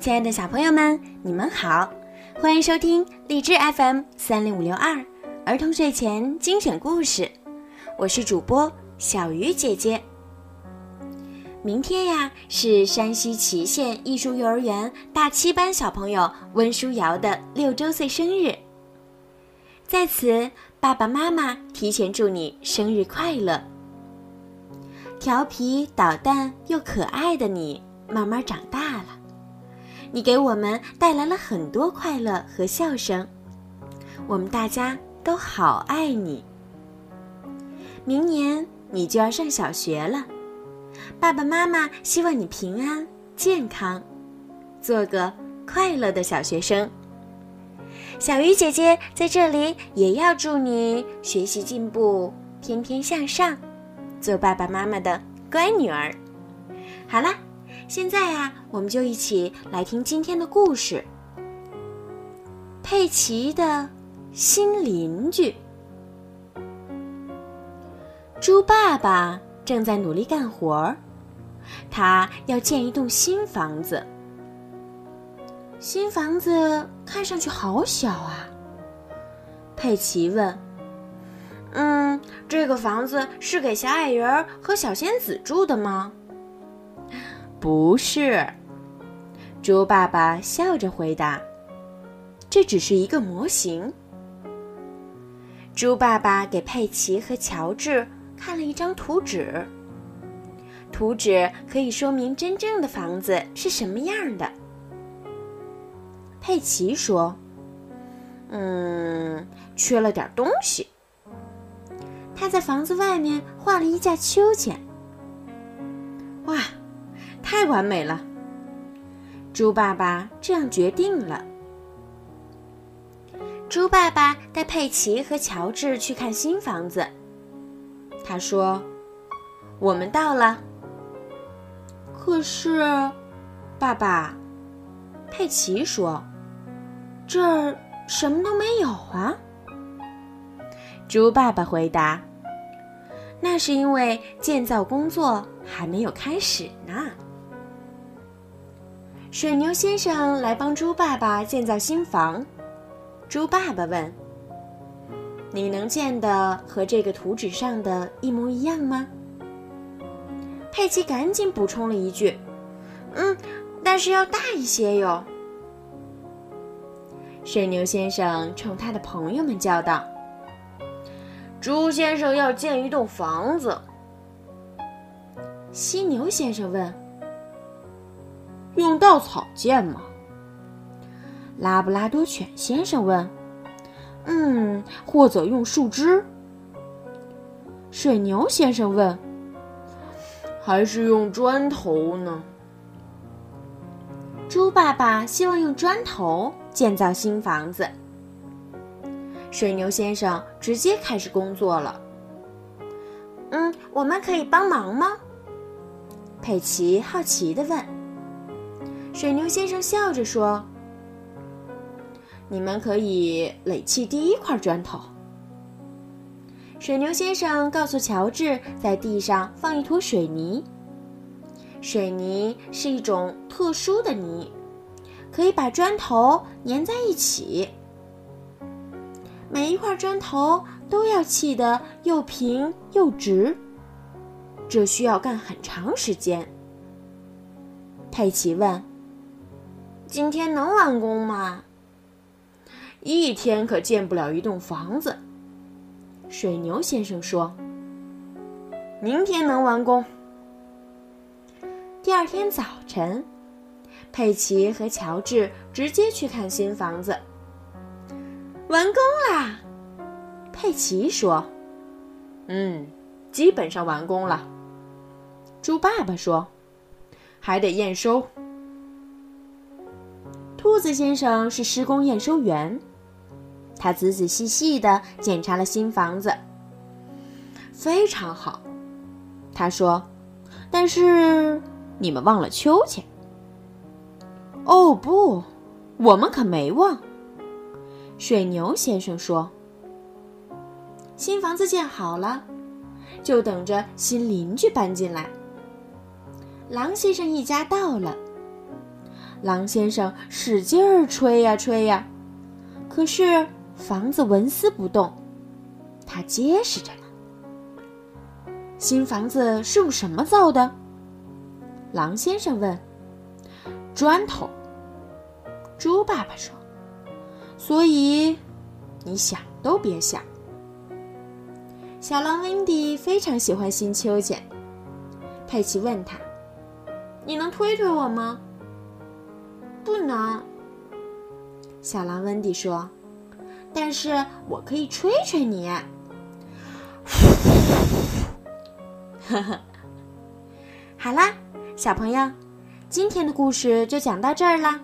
亲爱的小朋友们，你们好，欢迎收听荔枝 FM 三零五六二儿童睡前精选故事，我是主播小鱼姐姐。明天呀是山西祁县艺术幼儿园大七班小朋友温书瑶的六周岁生日，在此爸爸妈妈提前祝你生日快乐！调皮捣蛋又可爱的你，慢慢长大。你给我们带来了很多快乐和笑声，我们大家都好爱你。明年你就要上小学了，爸爸妈妈希望你平安健康，做个快乐的小学生。小鱼姐姐在这里也要祝你学习进步，天天向上，做爸爸妈妈的乖女儿。好啦。现在呀，我们就一起来听今天的故事。佩奇的新邻居，猪爸爸正在努力干活儿，他要建一栋新房子。新房子看上去好小啊，佩奇问：“嗯，这个房子是给小矮人和小仙子住的吗？”不是，猪爸爸笑着回答：“这只是一个模型。”猪爸爸给佩奇和乔治看了一张图纸，图纸可以说明真正的房子是什么样的。佩奇说：“嗯，缺了点东西。”他在房子外面画了一架秋千。太完美了，猪爸爸这样决定了。猪爸爸带佩奇和乔治去看新房子。他说：“我们到了。”可是，爸爸，佩奇说：“这儿什么都没有啊。”猪爸爸回答：“那是因为建造工作还没有开始呢。”水牛先生来帮猪爸爸建造新房。猪爸爸问：“你能建的和这个图纸上的一模一样吗？”佩奇赶紧补充了一句：“嗯，但是要大一些哟。”水牛先生冲他的朋友们叫道：“猪先生要建一栋房子。”犀牛先生问。用稻草建吗？拉布拉多犬先生问。“嗯，或者用树枝。”水牛先生问。“还是用砖头呢？”猪爸爸希望用砖头建造新房子。水牛先生直接开始工作了。“嗯，我们可以帮忙吗？”佩奇好奇的问。水牛先生笑着说：“你们可以垒砌第一块砖头。”水牛先生告诉乔治，在地上放一坨水泥。水泥是一种特殊的泥，可以把砖头粘在一起。每一块砖头都要砌得又平又直，这需要干很长时间。佩奇问。今天能完工吗？一天可建不了一栋房子。水牛先生说：“明天能完工。”第二天早晨，佩奇和乔治直接去看新房子。完工啦！佩奇说：“嗯，基本上完工了。”猪爸爸说：“还得验收。”兔子先生是施工验收员，他仔仔细细地检查了新房子。非常好，他说。但是你们忘了秋千。哦不，我们可没忘。水牛先生说。新房子建好了，就等着新邻居搬进来。狼先生一家到了。狼先生使劲儿吹呀吹呀，可是房子纹丝不动，它结实着呢。新房子是用什么造的？狼先生问。砖头。猪爸爸说。所以，你想都别想。小狼温迪非常喜欢新秋千。佩奇问他：“你能推推我吗？”“不能。”小狼温迪说，“但是我可以吹吹你。”呵呵。好啦，小朋友，今天的故事就讲到这儿啦。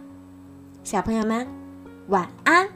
小朋友们，晚安。